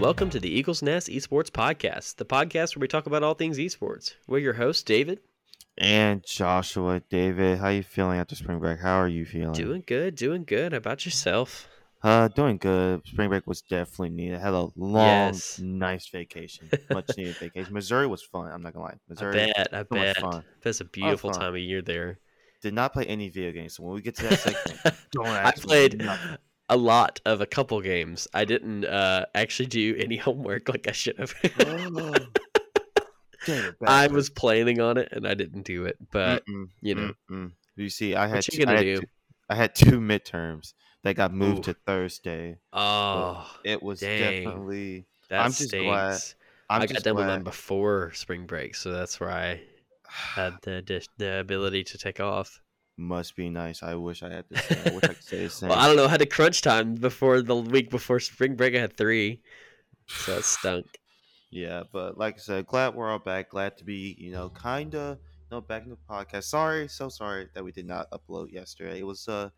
and welcome to the Eagles Nest Esports Podcast, the podcast where we talk about all things esports. We're your hosts, David. And Joshua, David, how you feeling after spring break? How are you feeling? Doing good, doing good. How about yourself? Uh, doing good. Spring break was definitely needed. I had a long, Yes. nice vacation, much needed vacation. Missouri was fun. I'm not gonna lie. Missouri I bet, I so bet. fun. That's a beautiful time of year there. did not play any video games. So when we get to that segment, don't ask I played nothing. A lot of a couple games. I didn't uh, actually do any homework like I should have. Oh, I was planning on it and I didn't do it, but Mm-mm, you know, mm-mm. You see, I had two- I had two- I had two midterms that got moved Ooh. to Thursday. Oh, It was dang. definitely. that I'm just glad- I'm I got done with mine before spring break, so that's where I had the the ability to take off. Must be nice. I wish I had the same. I wish I could say the same. Well, I don't know. I had a crunch time before the week before spring break. I had three, so it stunk. Yeah, but like I said, glad we're all back. Glad to be, you know, kind of, you know, back in the podcast. Sorry, so sorry that we did not upload yesterday. It was uh,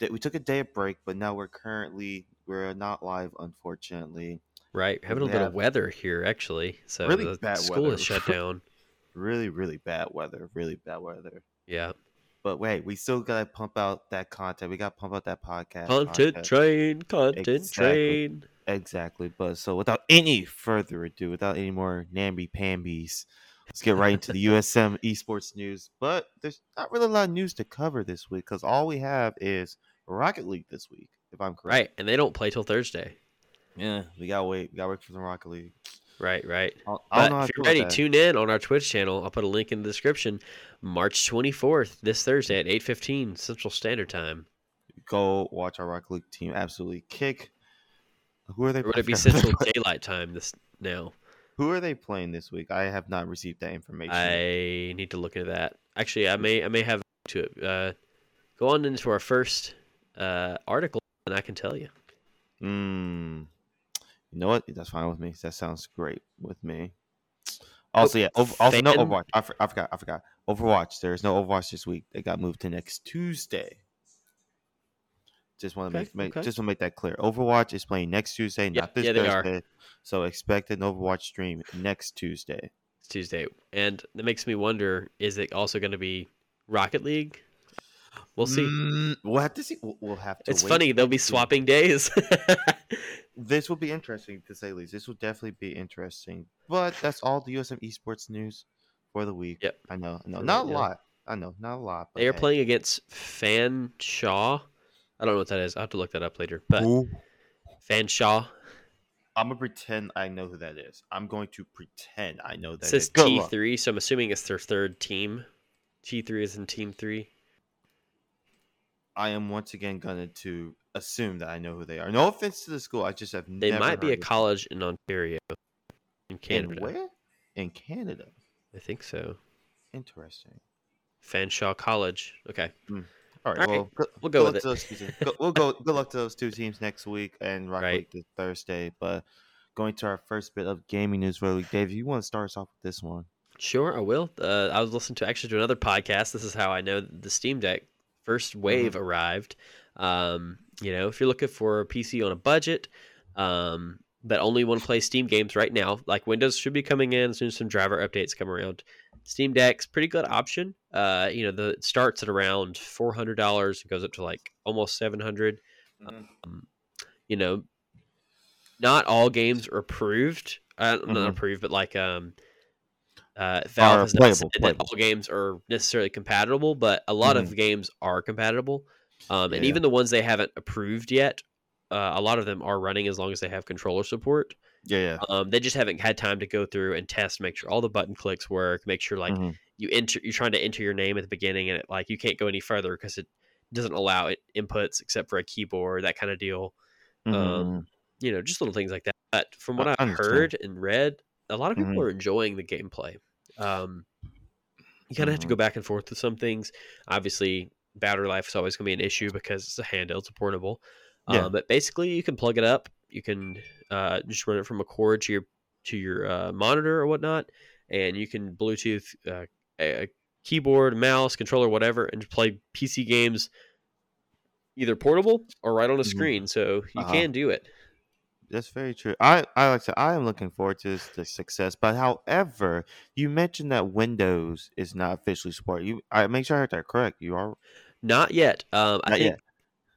that we took a day of break, but now we're currently we're not live, unfortunately. Right, having a little bit of weather here actually. So Really the bad school weather. is shut down. Really, really bad weather. Really bad weather. Yeah, But wait, we still gotta pump out that content. We gotta pump out that podcast. content content. train, content Exactly. train. Exactly. But so without any further ado, without any more namby pambies, let's get right into the USM esports news. But there's not really a lot of news to cover this week because all we have is Rocket League this week, if I'm correct. Right, and they don't play till Thursday. Yeah, we gotta wait. We gotta wait for the Rocket League. Right, right. I, I But know if you're ready, tune in on our Twitch channel. I'll put a link in the description. March 24th, this Thursday at 8:15 Central Standard Time. Go watch our Rocket League team absolutely kick. Who are they? Would it be Central Daylight Time this now? Who are they playing this week? I have not received that information. I need to look into that. Actually, I may I may have to it. Uh, go on into our first uh, article, and I can tell you. Mm. You know what? That's fine with me. That sounds great with me. Oh, also, yeah. Over, also, no Overwatch. I, for, I forgot. I forgot. Overwatch. There's no Overwatch this week. They got moved to next Tuesday. Just want to Okay, make, make okay. just want to make that clear. Overwatch is playing next Tuesday, Yeah, not this yeah, they are. Thursday. So expect an Overwatch stream next Tuesday. It's Tuesday, and that makes me wonder: is it also going to be Rocket League? We'll see. Mm, we'll have to see. We'll, we'll have to. it's wait funny they'll be swapping days. This will be interesting to say the least. This will definitely be interesting. But that's all the USM esports news for the week. Yep. I know. I know. Not a lot. I know. Not a lot. They are hey. playing against Fanshawe. I don't know what that is. I'll have to look that up later. But Who? Fan Shaw I'm gonna pretend I know who that is. I'm going to pretend I know that. it says T three, so I'm assuming it's their third team. T three is in Team Three. I am once again going to assume that I know who they are. No offense to the school. I just have They might be a of them. college in Ontario, in In Canada. where? In Canada. I think so. Interesting. Fanshawe College. Okay. All right. All right, Well, good, we'll go good with luck it. to those two teams. Go- we'll go. Good luck to those two teams next week and Rocket Right. League this Thursday. But going to our first bit of gaming news for the week, Dave, you want to start us off with this one? Sure, I will. Uh, I was listening to actually to another podcast. This is how I know the Steam Deck first wave arrived. Um, you know, if you're looking for a PC on a budget, um, but only want to play Steam games right now, like Windows should be coming in as soon as some driver updates come around. Steam Deck's pretty good option. Uh, you know, the it starts at around four hundred dollars, and goes up to like almost seven hundred. Um, you know, not all games are approved. Uh, Not Mhm. approved, but like um, uh, Valve has not playable, said that all games are necessarily compatible, but a lot of games are compatible. Um, and Yeah. even the ones they haven't approved yet, uh, a lot of them are running as long as they have controller support. Yeah, yeah. Um, they just haven't had time to go through and test, make sure all the button clicks work, make sure like Mhm. you enter, you're trying to enter your name at the beginning, and it like you can't go any further because it doesn't allow it inputs except for a keyboard, that kind of deal. Mhm. Um, you know, just little things like that. But from what I I've understand. heard and read, a lot of people Mhm. are enjoying the gameplay. Um, you kind of have to go back and forth with some things. Obviously, battery life is always going to be an issue because it's a handheld, it's a portable. Yeah. Um, but basically, you can plug it up. You can uh, just run it from a cord to your to your uh, monitor or whatnot, and you can Bluetooth uh, a, a keyboard, mouse, controller, whatever, and play PC games either portable or right on a Mhm. screen. So you Uh-huh. can do it. That's very true. I, I like to. I am looking forward to this, the success. But however, you mentioned that Windows is not officially supported. You, I make sure I heard that correct. You are Not yet. Um, I not think yet.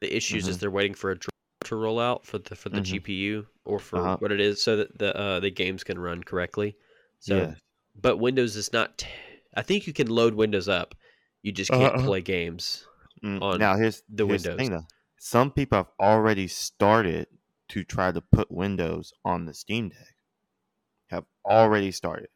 the issues is Mhm. they're waiting for a to roll out for the for the Mhm. GPU or for Uh-huh. what it is, so that the uh, the games can run correctly. So, Yeah. but Windows is not. T- I think you can load Windows up. You just Uh-huh, can't uh-huh. play games Mm, on now here's the here's the Windows. thing though. Some people have already started to try to put Windows on the Steam Deck. Have ah. already started.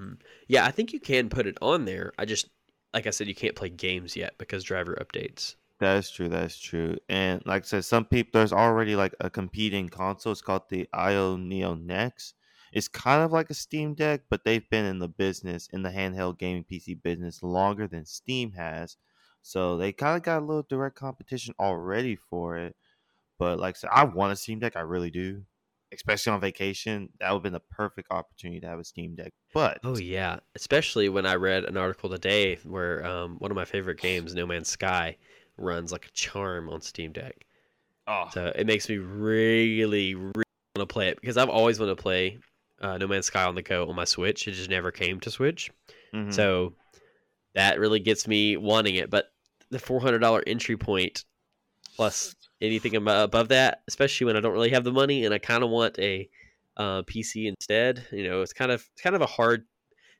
Hmm. Yeah, I think you can put it on there. I just, like I said, you can't play games yet because driver updates. That is true. That is true. And like I said, some people there's already like a competing console. It's called the AYANEO Next. It's kind of like a Steam Deck, but they've been in the business in the handheld gaming PC business longer than Steam has. So they kind of got a little direct competition already for it. But like I said, I want a Steam Deck. I really do. Especially on vacation, that would have been the perfect opportunity to have a Steam Deck. But Oh yeah, especially when I read an article today where um, one of my favorite games, No Man's Sky, runs like a charm on Steam Deck. oh, So it makes me really, really want to play it because I've always wanted to play uh, No Man's Sky on the go on my Switch. It just never came to Switch. mhm. So that really gets me wanting it. But the four hundred dollar entry point plus anything above that, especially when I don't really have the money and I kind of want a uh, PC instead. You know, it's kind of it's kind of a hard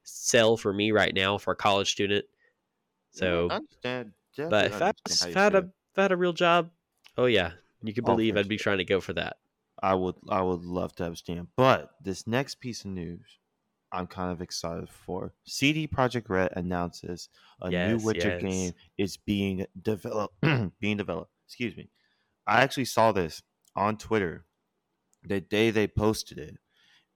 sell for me right now for a college student. So, understand. but if I, understand was- how if I had a if I had a real job, oh yeah, you could Oh, believe I'd be trying to go for that. I would I would love to have a Steam. But this next piece of news I'm kind of excited for. CD Projekt Red announces a new Witcher yes. game is being developed being developed. Excuse me. I actually saw this on Twitter the day they posted it.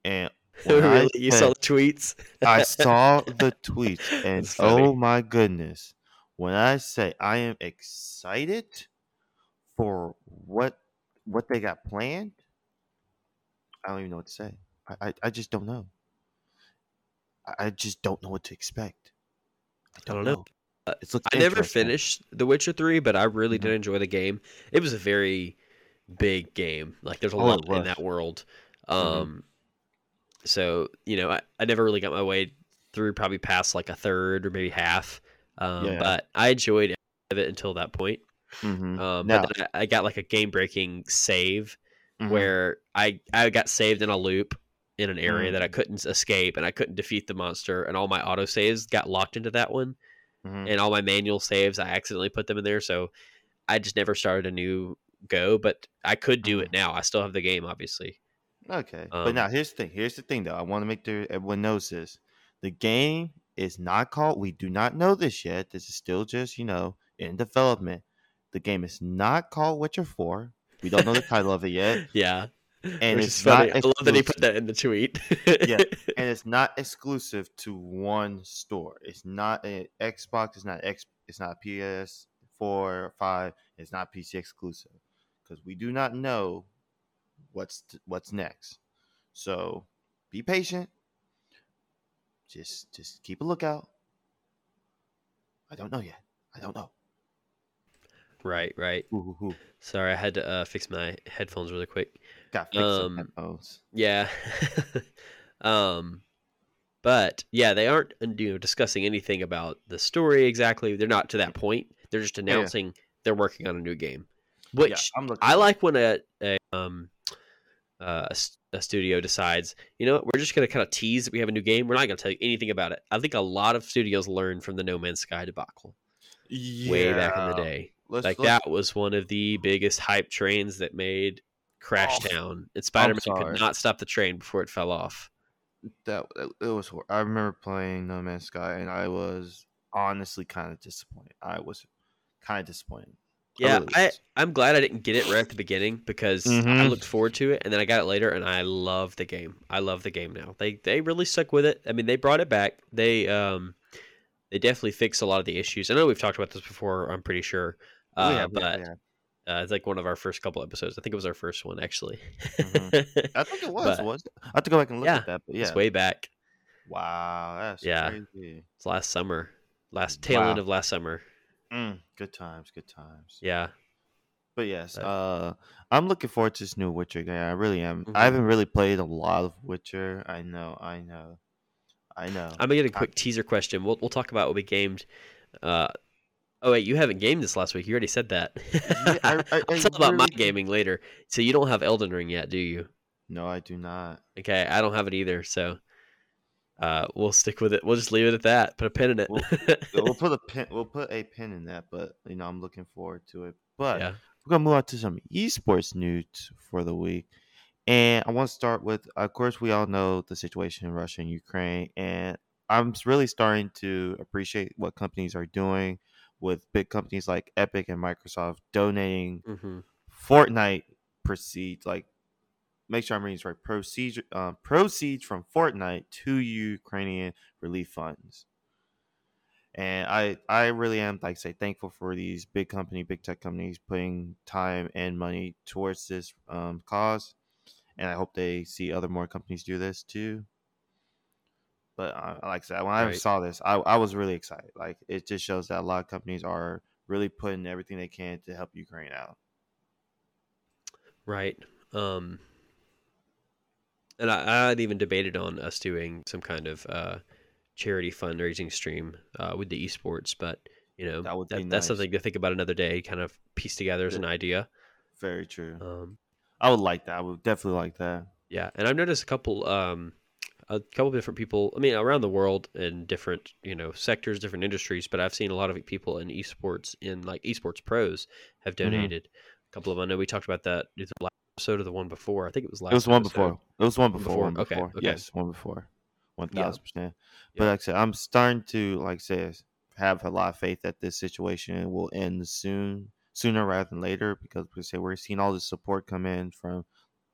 And when I really, you saw the tweets. I saw the tweets and oh my goodness. When I say I am excited for what what they got planned, I don't even know what to say. I I, I just don't know. I, I just don't know what to expect. I don't know. Uh, It's I never finished The Witcher 3, but I really did enjoy the game. It was a very big game. Like there's a Oh, lot in that world. Mhm. Um so, you know, I, I never really got my way through probably past like a third or maybe half. Um Yeah. but I enjoyed it until that point. Mhm. Um Now- but I, I got like a game breaking save Mhm. where I I got saved in a loop in an area Mm. that I couldn't escape and I couldn't defeat the monster and all my auto saves got locked into that one Mhm. and all my manual saves I accidentally put them in there so I just never started a new go but I could do it now I still have the game obviously Okay, Um, but now here's the thing. Here's the thing, though. I want to make sure everyone knows this. The game is not called. We do not know this yet. This is still just you know in development. The game is not called Witcher Four. We don't know the title of it yet, yeah And which it's not I love that he put that in the tweet Yeah. and it's not exclusive to one store. It's not a Xbox. It's not X. It's not PS four or five. It's not PC exclusive because we do not know what's what's next. So be patient. Just just keep a lookout. I don't know yet. I don't know. Right right Ooh, ooh, ooh. sorry I had to uh, fix my headphones really quick Got fix Um, headphones. Yeah. um but yeah, they aren't uh, you know discussing anything about the story exactly. They're not to that point. They're just yeah. announcing they're working on a new game. Which yeah. I like when a, a um uh, a, a studio decides, you know what, we're just going to kind of tease that we have a new game. We're not going to tell you anything about it. I think a lot of studios learned from the No Man's Sky debacle way back in the day. Let's, like let's- that was one of the biggest hype trains that made Crash Oh, Town, and Spider Man could not stop the train before it fell off. that it was hor- I remember playing No Man's Sky and I was honestly kind of disappointed. I was kind of disappointed. Yeah, really I I'm glad I didn't get it right at the beginning because I Mhm. looked forward to it, and then I got it later, and I love the game. I love the game now. They they really stuck with it. I mean, they brought it back. They um they definitely fixed a lot of the issues. I know we've talked about this before. I'm pretty sure, uh, have- we but have. uh, it's like one of our first couple episodes. I think it was our first one actually. Mhm. I think it was. but was it? I have to go back and look Yeah, at that. But yeah, It's way back. wow, that's Yeah. crazy. It's last summer, last tail end of last summer. Mm, good times, good times. Yeah. But yes, But- uh, I'm looking forward to this new Witcher game. I really am. Mhm. I haven't really played a lot of Witcher. I know, I know, I know. I'm gonna get a quick teaser question. We'll we'll talk about what we gamed. Uh, oh wait, you haven't gamed this last week. You already said that. I- I- I will talk about my gaming later. So you don't have Elden Ring yet, do you? no, I do not. Okay, I don't have it either. So uh, we'll stick with it. We'll just leave it at that. Put a pin in it. we'll put a pin. We'll put a pin in that. But you know, I'm looking forward to it. But yeah. we're gonna move on to some esports news for the week. And I want to start with, of course, we all know the situation in Russia and Ukraine, and I'm really starting to appreciate what companies are doing with big companies like Epic and Microsoft donating hmm Fortnite proceeds, like make sure I'm reading this right, proceeds, uh, proceeds from Fortnite to Ukrainian relief funds. And I, I really am, like I say, thankful for these big company, big tech companies putting time and money towards this um, cause. And I hope they see other more companies do this too. But uh, like I said, when I Right. saw this, I, I was really excited. Like it just shows that a lot of companies are really putting everything they can to help Ukraine out. Right. Um, and I, I'd even debated on us doing some kind of uh, charity fundraising stream uh, with the esports, but you know That would be that's something to think about another day. Kind of piece together as an idea. Very true. Um, I would like that. I would definitely like that. Yeah, and I've noticed a couple, um, a couple different people. I mean, around the world in different, you know, sectors, different industries. But I've seen a lot of people in esports, in like esports pros, have Mm-hmm. donated. A couple of them. I know we talked about that the last episode or the one before. I think it was last. It was one episode. before. It was one One before. before? One before. okay. Yes, one before. One Yeah. thousand percent. But Yeah. like I said, I'm starting to like I say have a lot of faith that this situation will end soon, sooner rather than later, because we say we're seeing all this support come in from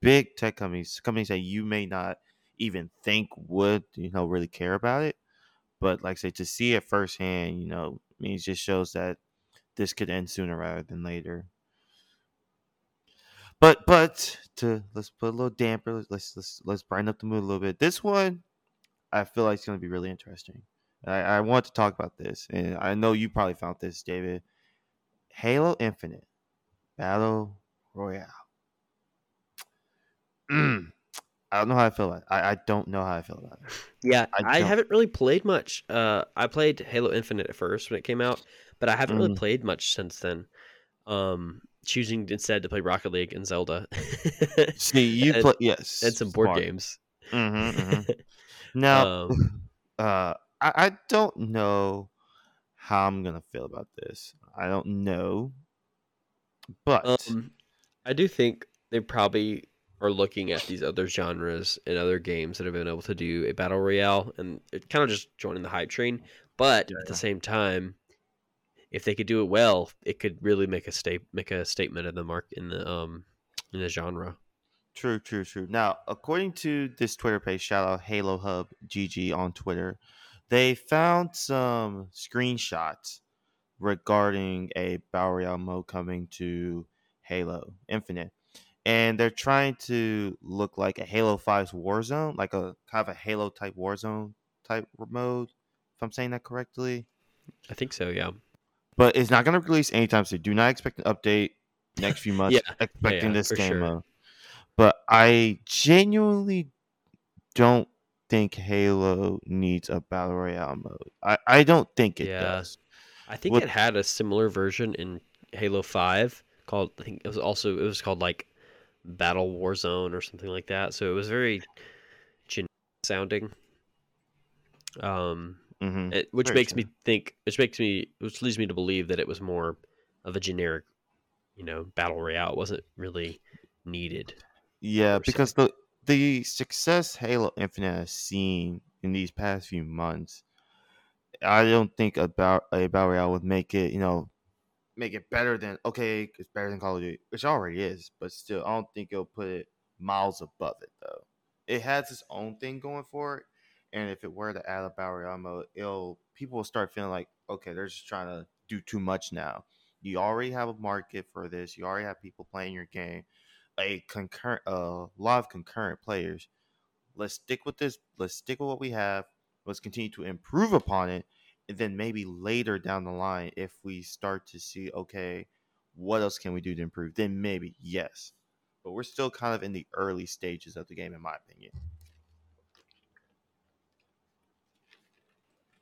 big tech companies, companies that you may not even think would, you know, really care about it. But like I say, to see it firsthand, you know, means just shows that this could end sooner rather than later. But but to let's put a little damper. Let's let's let's brighten up the mood a little bit. This one, I feel like it's going to be really interesting. I, I want to talk about this, and I know you probably found this, David. Halo Infinite Battle Royale. Mm, I don't know how I feel about it. I, I don't know how I feel about it. Yeah, I I, haven't really played much. Uh, I played Halo Infinite at first when it came out, but I haven't really Mhm. played much since then. Um, choosing instead to play Rocket League and Zelda. See, you And- play yes, and some board smart. games. Mm-hmm, mhm. Now, Um, uh, I, I don't know how I'm gonna feel about this. I don't know, but Um, I do think they probably are looking at these other genres and other games that have been able to do a battle royale, and it kind of just joining the hype train. But Yeah, at the same time, if they could do it well, it could really make a state make a statement in the mark in the um in the genre. True, true, true. Now, according to this Twitter page, shout out Halo Hub GG on Twitter, they found some screenshots regarding a Battle Royale mode coming to Halo Infinite. And they're trying to look like a Halo 5's Warzone, like a kind of a Halo type Warzone type mode, if I'm saying that correctly. I think so. Yeah. But it's not going to release anytime soon. Do not expect an update next few months Yeah, expecting yeah, this game sure. mode. But I genuinely don't think Halo needs a battle royale mode. I, I don't think it Yeah. does. I think What- it had a similar version in Halo Five called. I think it was also it was called like Battle Warzone or something like that. So it was very generic sounding. Um, hmm it, which Very makes me think, which makes me, which leads me to believe that it was more of a generic, you know, battle royale. It wasn't really needed. Yeah, because the the success Halo Infinite has seen in these past few months, I don't think about a battle royale would make it, you know, make it better than okay, it's better than Call of Duty, which already is, but still, I don't think it'll put it miles above it though. It has its own thing going for it, and if it were to add a battle royale mode, it'll people will start feeling like okay, they're just trying to do too much now. You already have a market for this. You already have people playing your game a concurrent a lot of concurrent players. Let's stick with this. Let's stick with what we have. Let's continue to improve upon it. And then maybe later down the line, if we start to see, okay, what else can we do to improve? Then maybe yes, but we're still kind of in the early stages of the game, in my opinion.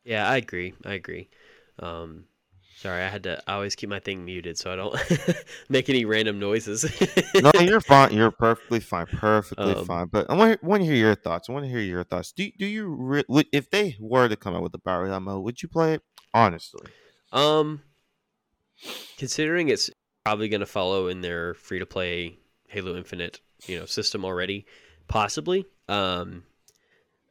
Yeah, I agree. I agree. Um, sorry, I had to. I always keep my thing muted so I don't make any random noises. no, you're fine. You're perfectly fine. Perfectly Um, fine. But I want to, want to hear your thoughts. I want to hear your thoughts. Do do you re- would, if they were to come out with the battle royale mode, would you play it? Honestly, Um, considering it's probably going to follow in their free to play Halo Infinite, you know, system already, possibly. Um,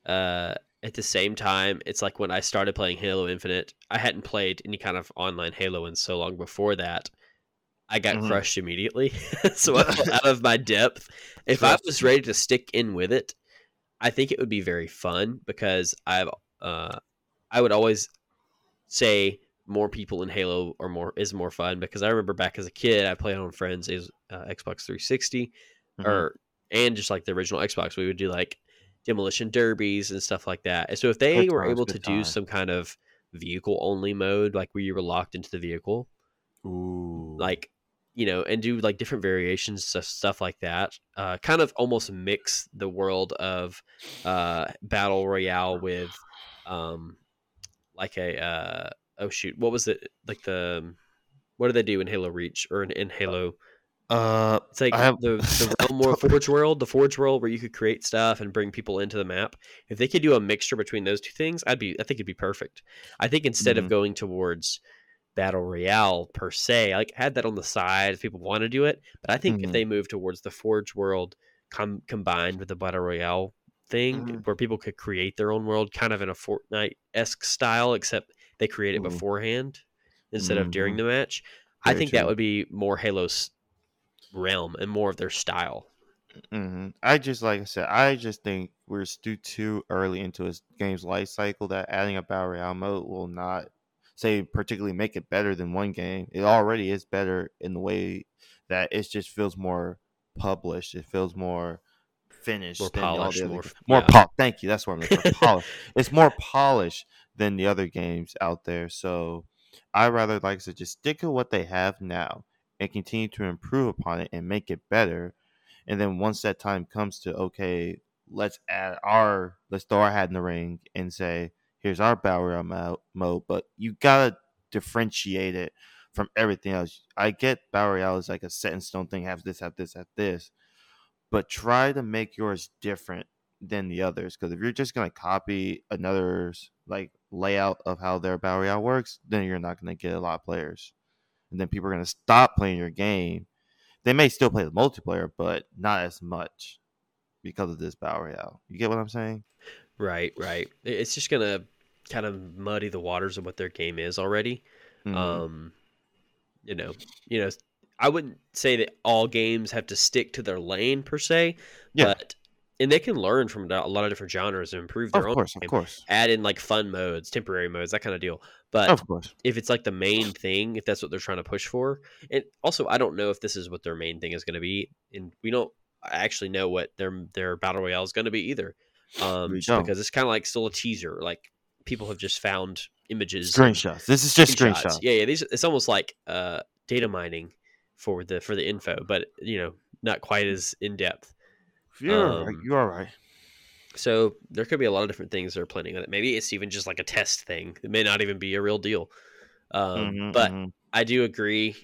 uh, at the same time, it's like when I started playing Halo Infinite, I hadn't played any kind of online Halo in so long before that. I got Mhm. crushed immediately, so I fell out of my depth. If I was ready to stick in with it, I think it would be very fun because I've uh, I would always say more people in Halo are more is more fun because I remember back as a kid I played on friends is uh, Xbox 360 Mhm. or and just like the original Xbox we would do like demolition derbies and stuff like that. And so if they Good were times, able to good do some kind of vehicle only mode like where you were locked into the vehicle Ooh, like you know and do like different variations stuff, stuff like that uh kind of almost mix the world of uh battle royale with um like a uh oh shoot what was it like the what do they do in halo reach or in, in halo uh, it's like I have- the the realm forge world the forge world where you could create stuff and bring people into the map if they could do a mixture between those two things i'd be i think it'd be perfect i think instead Mhm. of going towards battle royale per se like had that on the side if people want to do it but i think if Mhm. they move towards the forge world com- combined with the battle royale thing Mhm. where people could create their own world kind of in a fortnite-esque style except they create it Mhm. beforehand instead of during Mhm. the match i think true. that would be more halo's realm and more of their style hmm I just like I said, I just think we're still too early into a game's life cycle that adding a battle royale mode will not say particularly make it better than one game. It already is better in the way that it just feels more published. It feels more finished, More than all the polished, more more yeah. pop. Thank you. That's what I'm looking for. Polished. It's more polished than the other games out there. So I rather like said, just stick to what they have now and continue to improve upon it and make it better. And then once that time comes to okay, let's add our let's throw our hat in the ring and say, here's our battle royale mode, but you gotta differentiate it from everything else. I get battle royale is like a set in stone thing, have this, have this, have this, but try to make yours different than the others. Because if you're just gonna copy another's like layout of how their battle royale works, then you're not gonna get a lot of players, and then people are gonna stop playing your game. They may still play the multiplayer, but not as much because of this battle royale. You get what I'm saying? Right, right. It's just gonna kind of muddy the waters of what their game is already. Mhm. Um, you know, you know, I wouldn't say that all games have to stick to their lane per se, Yeah. but and they can learn from a lot of different genres and improve their of own. course, of course, Add in like fun modes, temporary modes, that kind of deal. But of course. if it's like the main thing, if that's what they're trying to push for, and also I don't know if this is what their main thing is going to be, and we don't actually know what their their battle royale is going to be either, um, We just don't. because it's kind of like still a teaser. Like people have just found images, Screenshots. This is just screenshots. Yeah, yeah. These it's almost like uh, data mining for the for the info, but you know, not quite as in depth. You're right. Um, You are right. So there could be a lot of different things they're planning on it. Maybe it's even just like a test thing. It may not even be a real deal. Um, Mhm, but mhm. I do agree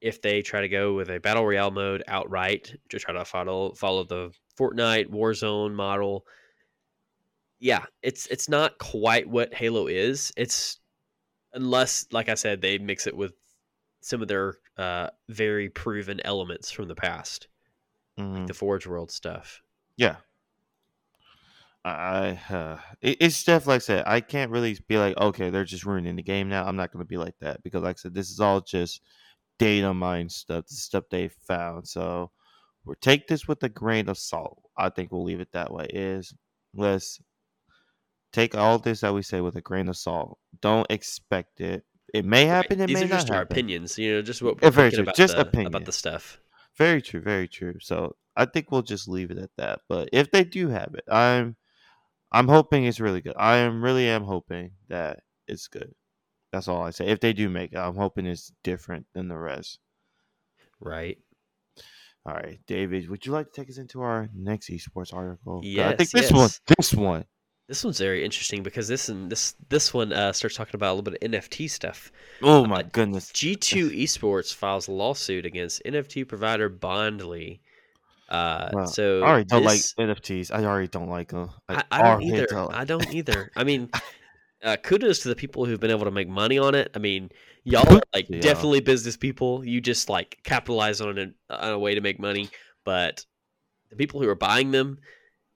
if they try to go with a battle royale mode outright to try to follow follow the Fortnite Warzone model. Yeah, it's it's not quite what Halo is. It's unless, like I said, they mix it with some of their uh, very proven elements from the past, Mhm. the Forge World stuff. Yeah. I uh, it, it's stuff like I said. I can't really be like, okay, they're just ruining the game now. I'm not going to be like that because, like I said, this is all just data mine stuff, the stuff they found. So we take this with a grain of salt. I think we'll leave it that way. Is let's take all this that we say with a grain of salt. Don't expect it. It may happen. It These may are just not our happen. opinions, you know, just what we're thinking about, Just the, opinion. about the stuff. Very true, very true. So I think we'll just leave it at that. But if they do have it, I'm I'm hoping it's really good. I am really am hoping that it's good. That's all I say. If they do make it, I'm hoping it's different than the rest. Right. All right, David, would you like to take us into our next esports article? 'Cause I Yes, think this one, this one. This one's very interesting because this and this this one uh, starts talking about a little bit of NFT stuff. Oh my Uh, goodness. G2 Esports files a lawsuit against NFT provider Bondly. Uh, Well, so I already don't like NFTs. I already don't like them. I, I don't either. I don't either. I mean, uh, kudos to the people who've been able to make money on it. I mean, y'all are like Yeah. definitely business people. You just like capitalize on it on a way to make money. But the people who are buying them,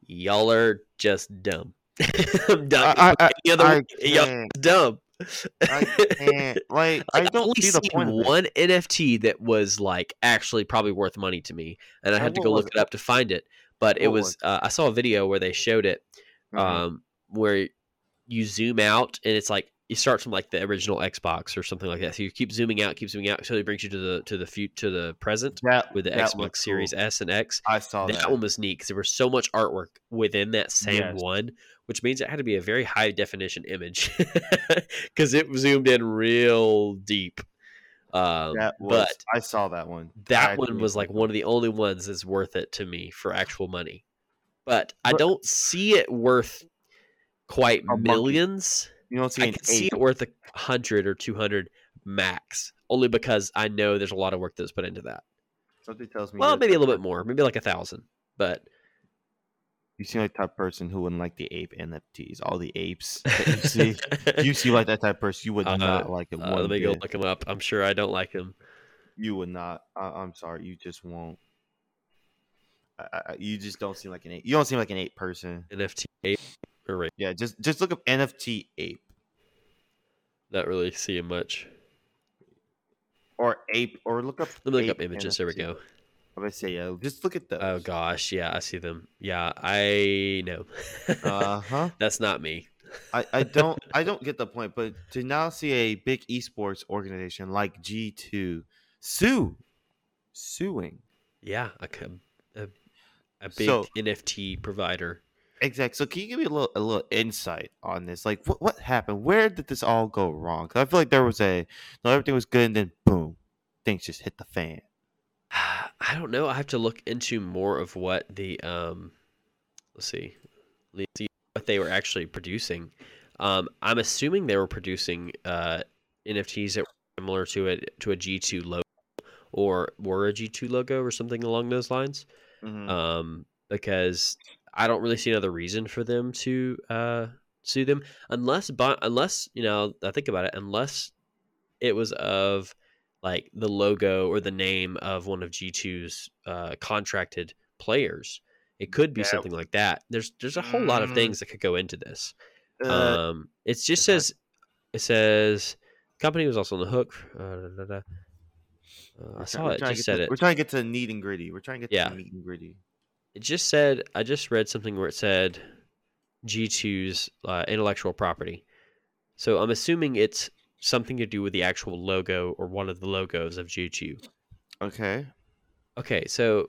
y'all are just dumb. I'm dumb. I, I, Any other I y'all can't. dumb. I can't. Like, I Like, don't only see the seen point it. one NFT that was like actually probably worth money to me, and I had to go look it up to find it. But it was was uh, I saw a video where they showed it, Mhm. um, where you zoom out and it's like you start from like the original Xbox or something like that. So you keep zooming out, keep zooming out until it brings you to the to the fut to the present that with the Xbox looked Series. S and X. I saw that, that. one was neat because there was so much artwork within that same Yes. one, which means it had to be a very high definition image because it zoomed in real deep. Um, That was. but I saw that one. that I one was like one of the only ones that's worth it to me for actual money. But I don't see it worth quite monkey. You don't see I an could see it worth a hundred or two hundred max, only because I know there's a lot of work that's put into that. Something tells me. Well, maybe a little bit more, maybe like a thousand. But You seem like the type of person who wouldn't like the ape NFTs. All the apes that you see. you seem like that type of person. You would Uh, not like it uh, let me go bit. look him up. I'm sure I don't like him. You would not. I, I'm sorry. You just won't. I, I, you just don't seem like an ape. You don't seem like an ape person. NFT ape or right, Yeah, just just look up NFT ape not really seeing much. or ape or look up. Let me look up images. There we go. I'm gonna say yeah. Just look at those. Oh gosh, yeah, I see them. Yeah, I know. Uh huh. That's not me. I, I don't I don't get the point, but to now see a big esports organization like G2 sue suing Yeah, a a, a big So- NFT provider. Exactly. So can you give me a little a little insight on this? Like what what happened? Where did this all go wrong? 'Cause I feel like there was a no everything was good and then boom, things just hit the fan. I don't know. I have to look into more of what the um. Let's see, let's see what they were actually producing. Um, I'm assuming they were producing uh NFTs that were similar to it to a G2 logo or were a G2 logo or something along those lines. Mhm. um, because I don't really see another reason for them to uh, sue them unless, unless you know, I think about it, unless it was of like the logo or the name of one of G2's uh, contracted players. It could be Yeah. something like that. There's there's a whole lot of Mm. things that could go into this. Uh, um, it just says it says company was also on the hook. Uh, da, da, da. Uh, I saw it. Just said to- it. We're trying to get to the neat and gritty. We're trying to get Yeah. to the and gritty. It just said I just read something where it said G2's uh, intellectual property. So I'm assuming it's something to do with the actual logo or one of the logos of G2. Okay. Okay, so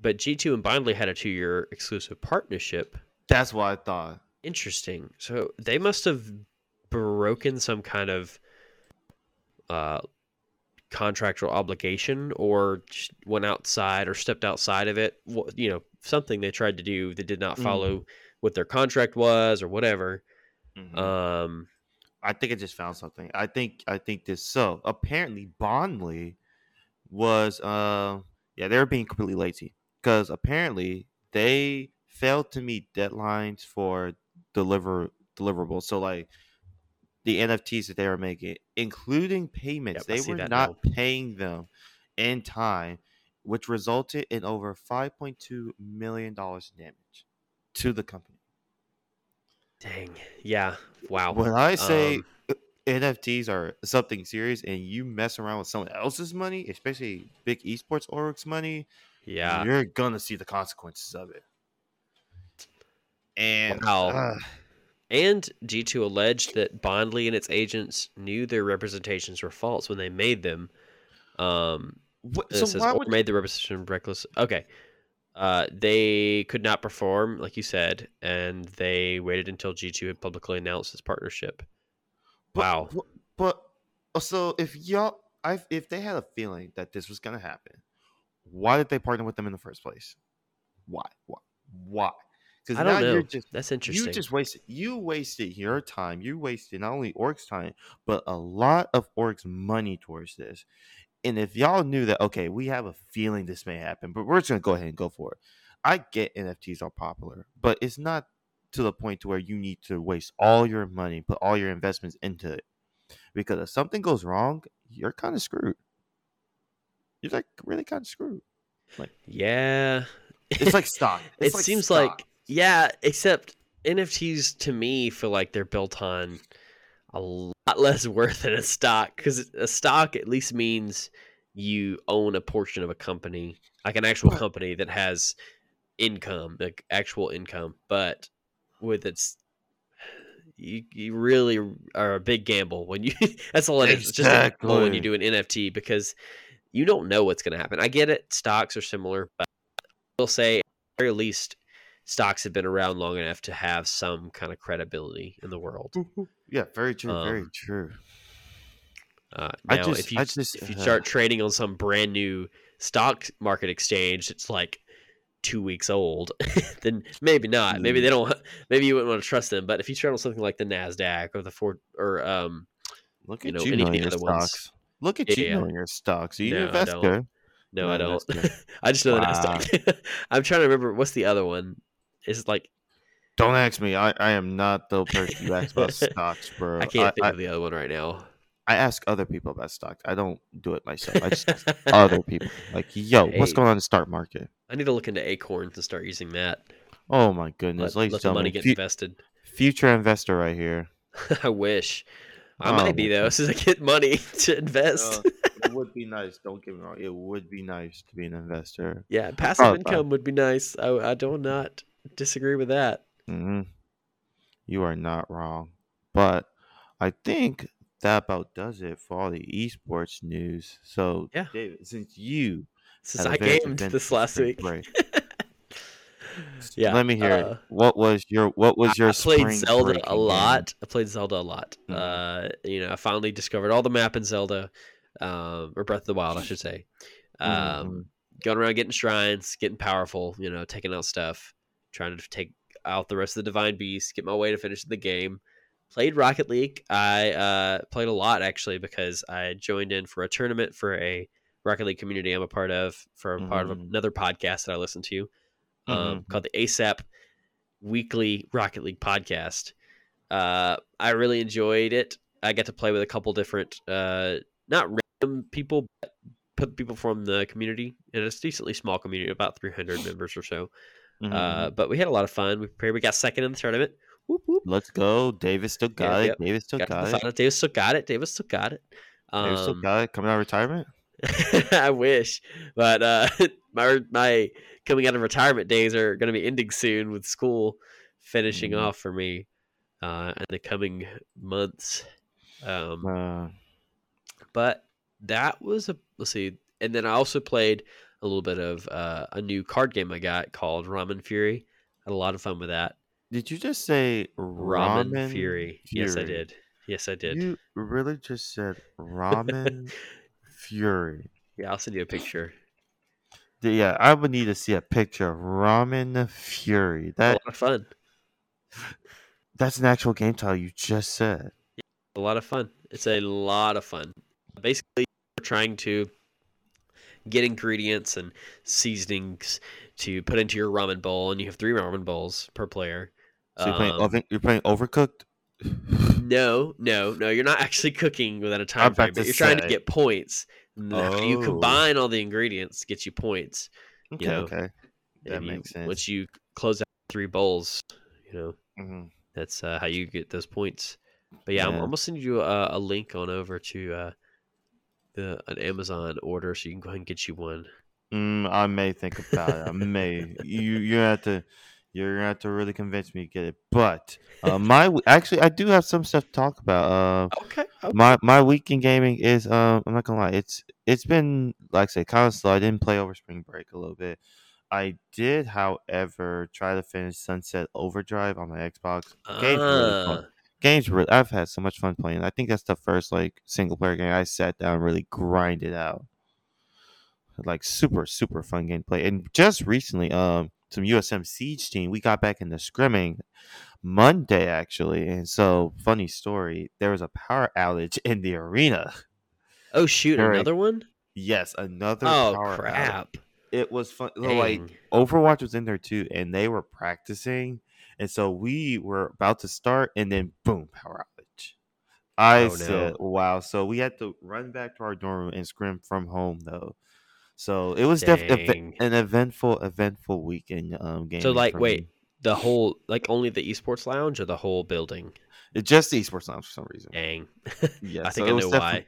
but G2 and Bondly had a 2-year exclusive partnership. That's what I thought. Interesting. So they must have broken some kind of uh contractual obligation or went outside or stepped outside of it you know something they tried to do that did not follow what their contract was or whatever Mhm. um I think I just found something. I think I think this. So apparently Bondly was uh yeah they were being completely lazy because apparently they failed to meet deadlines for deliver deliverables. So like the NFTs that they were making, including payments, Yep, they were not paying them in time, which resulted in over five point two million dollars in damage to the company. dang yeah wow When I say Um, NFTs are something serious and you mess around with someone else's money, especially big esports orgs money, yeah you're gonna see the consequences of it. And Wow. uh, and G2 alleged that Bondly and its agents knew their representations were false when they made them um what, so says why would made the representation reckless. Okay. Uh, they could not perform, like you said, and they waited until G2 had publicly announced its partnership. but, wow. But, but uh, so if y'all I if they had a feeling that this was gonna happen, why did they partner with them in the first place? Why? Why? Why? Because now know. you're just That's interesting. you just wasted you wasted your time. You wasted not only Orc's time, but a lot of Orc's money towards this. And if y'all knew that, okay, we have a feeling this may happen, but we're just gonna go ahead and go for it. I get NFTs are popular, but it's not to the point to where you need to waste all your money, put all your investments into it. Because if something goes wrong, you're kind of screwed. You're like really kind of screwed. Like yeah. It's like stock. it like seems stock. like yeah, except NFTs to me feel like they're built on a lot less worth than a stock because a stock at least means you own a portion of a company, like an actual Right. company that has income, like actual income. But with its, you you really are a big gamble when you. that's all it is. It's just a gamble when you do an NFT because you don't know what's going to happen. I get it; stocks are similar, but I will say, at the very least, stocks have been around long enough to have some kind of credibility in the world. Yeah, very true. very Um, true. Uh, I now, just- if you I just- if you uh, start trading on some brand new stock market exchange, it's like two weeks old. then maybe not. Maybe Mm. they don't. Maybe you wouldn't want to trust them. But if you trade on something like the Nasdaq or the Ford or um, Look you at know, you any of knowing the your other ones. stocks. Look at Yeah, you yeah. knowing your stocks. You No, I invest don't. no, No, I don't. I just know the Nasdaq. I'm trying to remember what's the other one. It's like Don't ask me. I, I am not the person you ask about stocks, bro. I can't think I, of the other one right now. I ask other people about stocks. I don't do it myself. I just ask other people. Like, yo, what's going on in the stock market? I need to look into Acorns and start using that. Oh my goodness, Let, let the money get fu- invested. future investor right here. I wish. I Oh might be though, since I get money to invest. Uh, it would be nice. Don't get me wrong. It would be nice to be an investor. yeah, passive Oh, income would be nice. I, I do not disagree with that. hmm You are not wrong. But I think that about does it for all the esports news. So, Yeah. David, since you Since I gamed this last week. break, yeah. let me hear uh, it. What was your What was your I played Zelda a game? lot. I played Zelda a lot. Mhm. Uh, you know, I finally discovered all the map in Zelda, um, or Breath of the Wild, I should say. Um, Mhm. going around getting shrines, getting powerful. You know, taking out stuff, trying to take out the rest of the divine beasts, get my way to finish the game. Played Rocket League. I uh, played a lot actually because I joined in for a tournament for a Rocket League community I'm a part of for a part of Mhm. another podcast that I listen to um, Mhm. called the ASAP Weekly Rocket League Podcast. Uh, I really enjoyed it. I got to play with a couple different, uh, not random people, but put people from the community, and it's a decently small community, about 300 members or so. Mhm. Uh, but we had a lot of fun. We prepared. We got second in the tournament. Whoop, whoop. Let's go. David still got Yeah, it. yep. David still Got got, it. final. Davis still got it. Davis still got it. David still Um, got it. Coming out of retirement. I wish, but uh, my my coming out of retirement days are going to be ending soon with school finishing Mhm. off for me uh, in the coming months. Um, Uh, but that was a let's see, and then I also played a little bit of uh, a new card game I got called Ramen Fury. Had a lot of fun with that. did you just say Ramen, ramen, Fury. Yes, I did. Yes, I did. You really just said ramen fury. Yeah, I'll send you a picture. Yeah, I would need to see a picture of ramen fury. That a lot of fun. that's an actual game title you just said. a lot of fun. It's a lot of fun. Basically, you're trying to get ingredients and seasonings to put into your ramen bowl, and you have three ramen bowls per player. So you're playing Um, oven, you're playing overcooked. no, no, no. You're not actually cooking within a I'm time frame, but you're trying to get points. And how you Oh. combine all the ingredients get you points. Okay, know, okay, that you- makes sense. Once you close out three bowls, you know hmm that's uh, how you get those points. But yeah, I'm, Yeah. I'm gonna send you a, a link on over to uh, the an Amazon order so you can go ahead and get you one. Mm, I may think about it. I may. You you have to. You're gonna have to really convince me to get it. But uh, my actually, I do have some stuff to talk about. Uh, Okay. okay. my my week in gaming is um I'm not gonna lie it's it's been like I say kind of slow. I didn't play over spring break a little bit. I did, however, try to finish Sunset Overdrive on my Xbox. Game's really fun. Games. Really, I've had so much fun playing. I think that's the first like single player game I sat down and really grinded out. Like super super fun gameplay. And just recently, um, some USM Siege team we got back into scrimming Monday actually. And so funny story, there was a power outage in the arena. Oh shoot, Very- another one? Yes, another Oh power outage. crap. It was fun. Like Overwatch was in there too, and they were practicing, and so we were about to start, and then boom, power outage. I Oh, no. said, "Wow!" So we had to run back to our dorm room and scrim from home, though. So it was definitely an eventful, eventful weekend. Um, game. So like wait, the whole like only the esports lounge or the whole building? it's just the esports lounge for some reason. Dang. Yeah, I so think it I know why.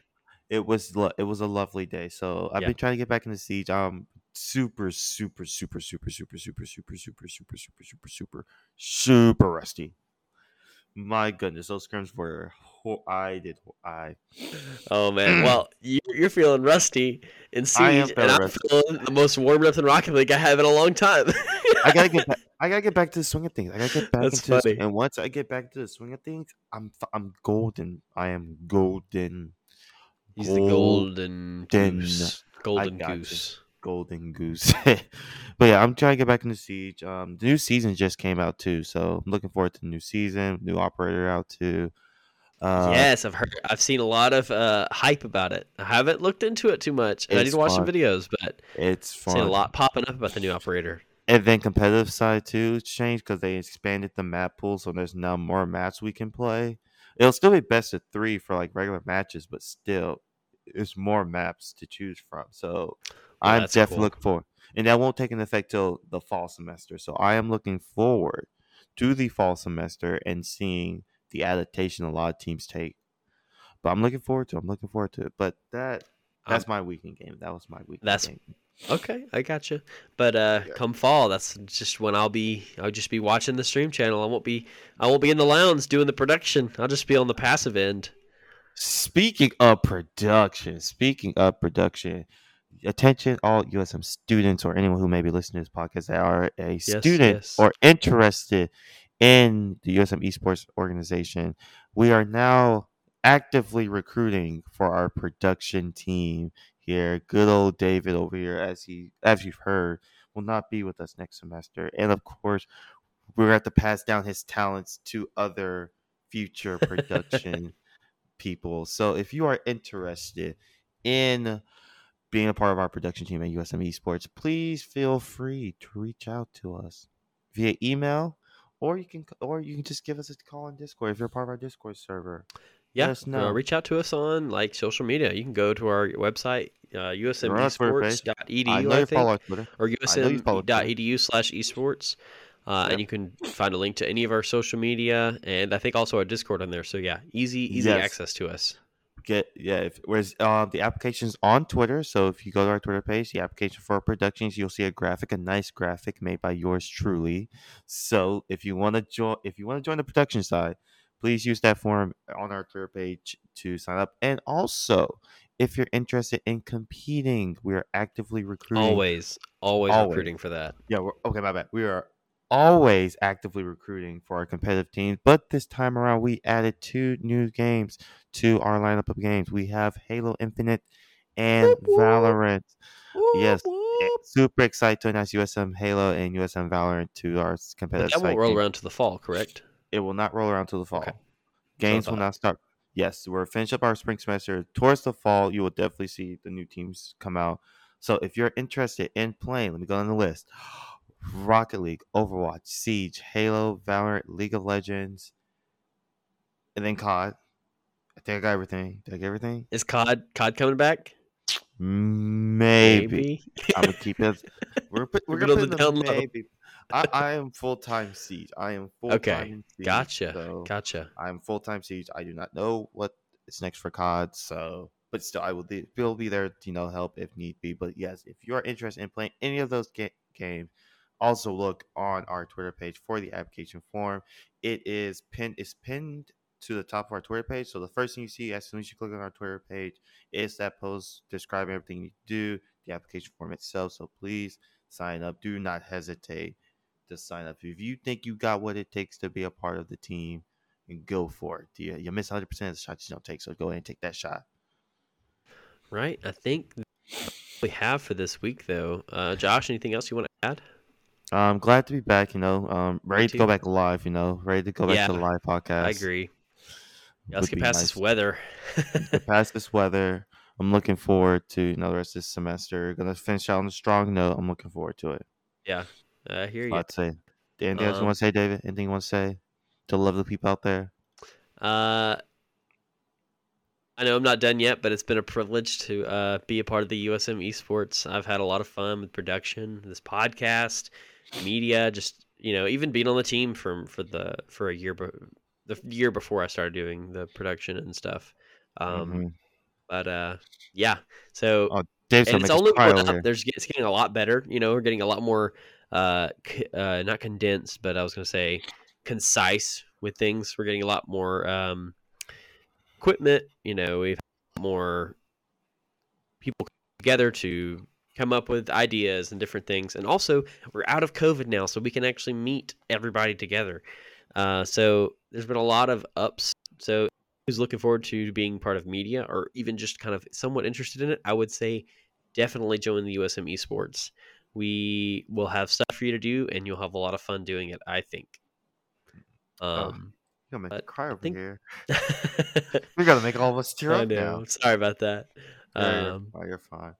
It was lo- it was a lovely day. So I've Yeah. been trying to get back into siege. Um, super, super, super, super, super, super, super, super, super, super, super, super, super super rusty. My goodness, those scrims were. I did. I. Oh man. Well, you're, you're feeling rusty in siege, and I'm feeling the most warmed up in Rocket League I have in a long time. I gotta get. Back, I gotta get back to the swing of things. I gotta get back That's into. Funny. and once I get back to the swing of things, I'm. I'm golden. I am golden. He's the Golden. goose. Golden goose. Golden goose. but yeah, I'm trying to get back into Siege. Um, the new season just came out too, so I'm looking forward to the new season. New operator out too. Uh, yes, I've heard. I've seen a lot of uh, hype about it. I haven't looked into it too much. I need It's to watch some fun. videos, but it's fun. seen a lot popping up about the new operator. And then competitive side too changed because they expanded the map pool, so there's now more maps we can play. It'll still be best of three for like regular matches, but still, there's more maps to choose from. So I'm definitely cool. looking forward, and that won't take an effect till the fall semester. So I am looking forward to the fall semester and seeing the adaptation a lot of teams take. But I'm looking forward to. it. I'm looking forward to it. But that that's my weekend game. That was my weekend. that's- game. Okay, I gotcha. But uh, Yeah. come fall, that's just when I'll be. I'll just be watching the stream channel. I won't be. I won't be in the lounge doing the production. I'll just be on the passive end. Speaking of production, speaking of production, attention all USM students or anyone who may be listening to this podcast that are a student yes. or interested in the USM esports organization. We are now actively recruiting for our production team here. Good old David over here, as he as you've heard, will not be with us next semester. And of course, we're going to have to pass down his talents to other future production people. So if you are interested in being a part of our production team at USM Esports, please feel free to reach out to us via email, or you can or you can just give us a call on Discord if you're part of our Discord server. Yeah, uh, reach out to us on like social media. You can go to our website, uh, We're on our Twitter page. usmesports.edu, I I, know think, follow our Twitter. or I know you follow Twitter. usm.edu slash esports. Uh, Yep. And you can find a link to any of our social media, and I think also our Discord on there. So yeah, easy, easy Yes. access to us. Get yeah. If, whereas uh, the application's on Twitter, so if you go to our Twitter page, the application for productions, you'll see a graphic, a nice graphic made by yours truly. So if you want to join, if you want to join the production side, please use that form on our Twitter page to sign up. And also, if you're interested in competing, we are actively recruiting. Always, always, Always. recruiting for that. Yeah, we're, okay, my bad. We are always actively recruiting for our competitive teams, but this time around we added two new games to our lineup of games. We have Halo Infinite and Whoop, whoop. Valorant. Yes, Whoop, Eh, whoop. Super excited to announce USM Halo and USM Valorant to our s- But competitive that won't roll game. around to the fall, correct? It will not roll around to the fall. Okay. Games will not start. Yes, we're finish up our spring semester. Towards the fall, you will definitely see the new teams come out. So if you're interested in playing, let me go on the list. Rocket League, Overwatch, Siege, Halo, Valorant, League of Legends, and then COD. I think I got everything. Did I get everything? Is COD COD coming back? Maybe. I'm gonna keep it. We're put, we're gonna put the maybe. I, I am full time siege. I am full time. in Siege, Gotcha, so gotcha. I'm full time siege. I do not know what is next for COD, so but still, I will be, will be there to you know help if need be. But yes, if you are interested in playing any of those ga- games, also look on our Twitter page for the application form. It is pinned. It's pinned to the top of our Twitter page. So the first thing you see as soon as you click on our Twitter page is that post describing everything you do, the application form itself. So please sign up. Do not hesitate to sign up. If you think you got what it takes to be a part of the team, go for it. You, you miss 100% of the shots you don't take, so go ahead and take that shot. Right. I think we have for this week, though. Uh, Josh, anything else you want to add? I'm glad to be back. You know, um, ready to go back live. You know, ready to go back Yeah, to the live podcast. I agree. Yeah, let's get past nice. this weather. Get past this weather. I'm looking forward to you know the rest of this semester. Gonna finish out on a strong note. I'm looking forward to it. yeah, I hear you. I'd say. Anything else you Um, want to say, David? Anything you want to say to love the people out there? Uh, I know I'm not done yet, but it's been a privilege to uh, be a part of the USM Esports. I've had a lot of fun with production, this podcast, media, just you know, even being on the team from for the for a year, be- the year before I started doing the production and stuff. Um, Mhm. But uh, yeah, so Oh, Dave's and it's only going up. There's it's getting a lot better. You know, we're getting a lot more uh, c- uh not condensed, but I was gonna say concise with things. We're getting a lot more um equipment. You know, we've more people together to come up with ideas and different things. And also, we're out of COVID now, so we can actually meet everybody together. Uh, so there's been a lot of ups. So who's looking forward to being part of media or even just kind of somewhat interested in it, I would say definitely join the USM Esports. We will have stuff for you to do, and you'll have a lot of fun doing it. I think. Um, You're gonna make me cry over think- here. You're gonna make all of us tear I up know. now. Sorry about that. Yeah, you're- Um, oh, you're fine.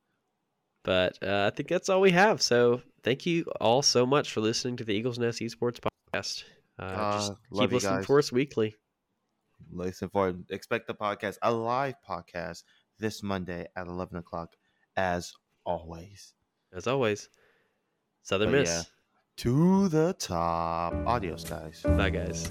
But uh, I think that's all we have. So thank you all so much for listening to the Eagles Nest Esports podcast. Uh, just love keep listening guys. for us weekly. Listen for expect the podcast, a live podcast this Monday at eleven o'clock, as always. As always, Southern But Miss. yeah. To the top. Adios, guys. Bye, guys.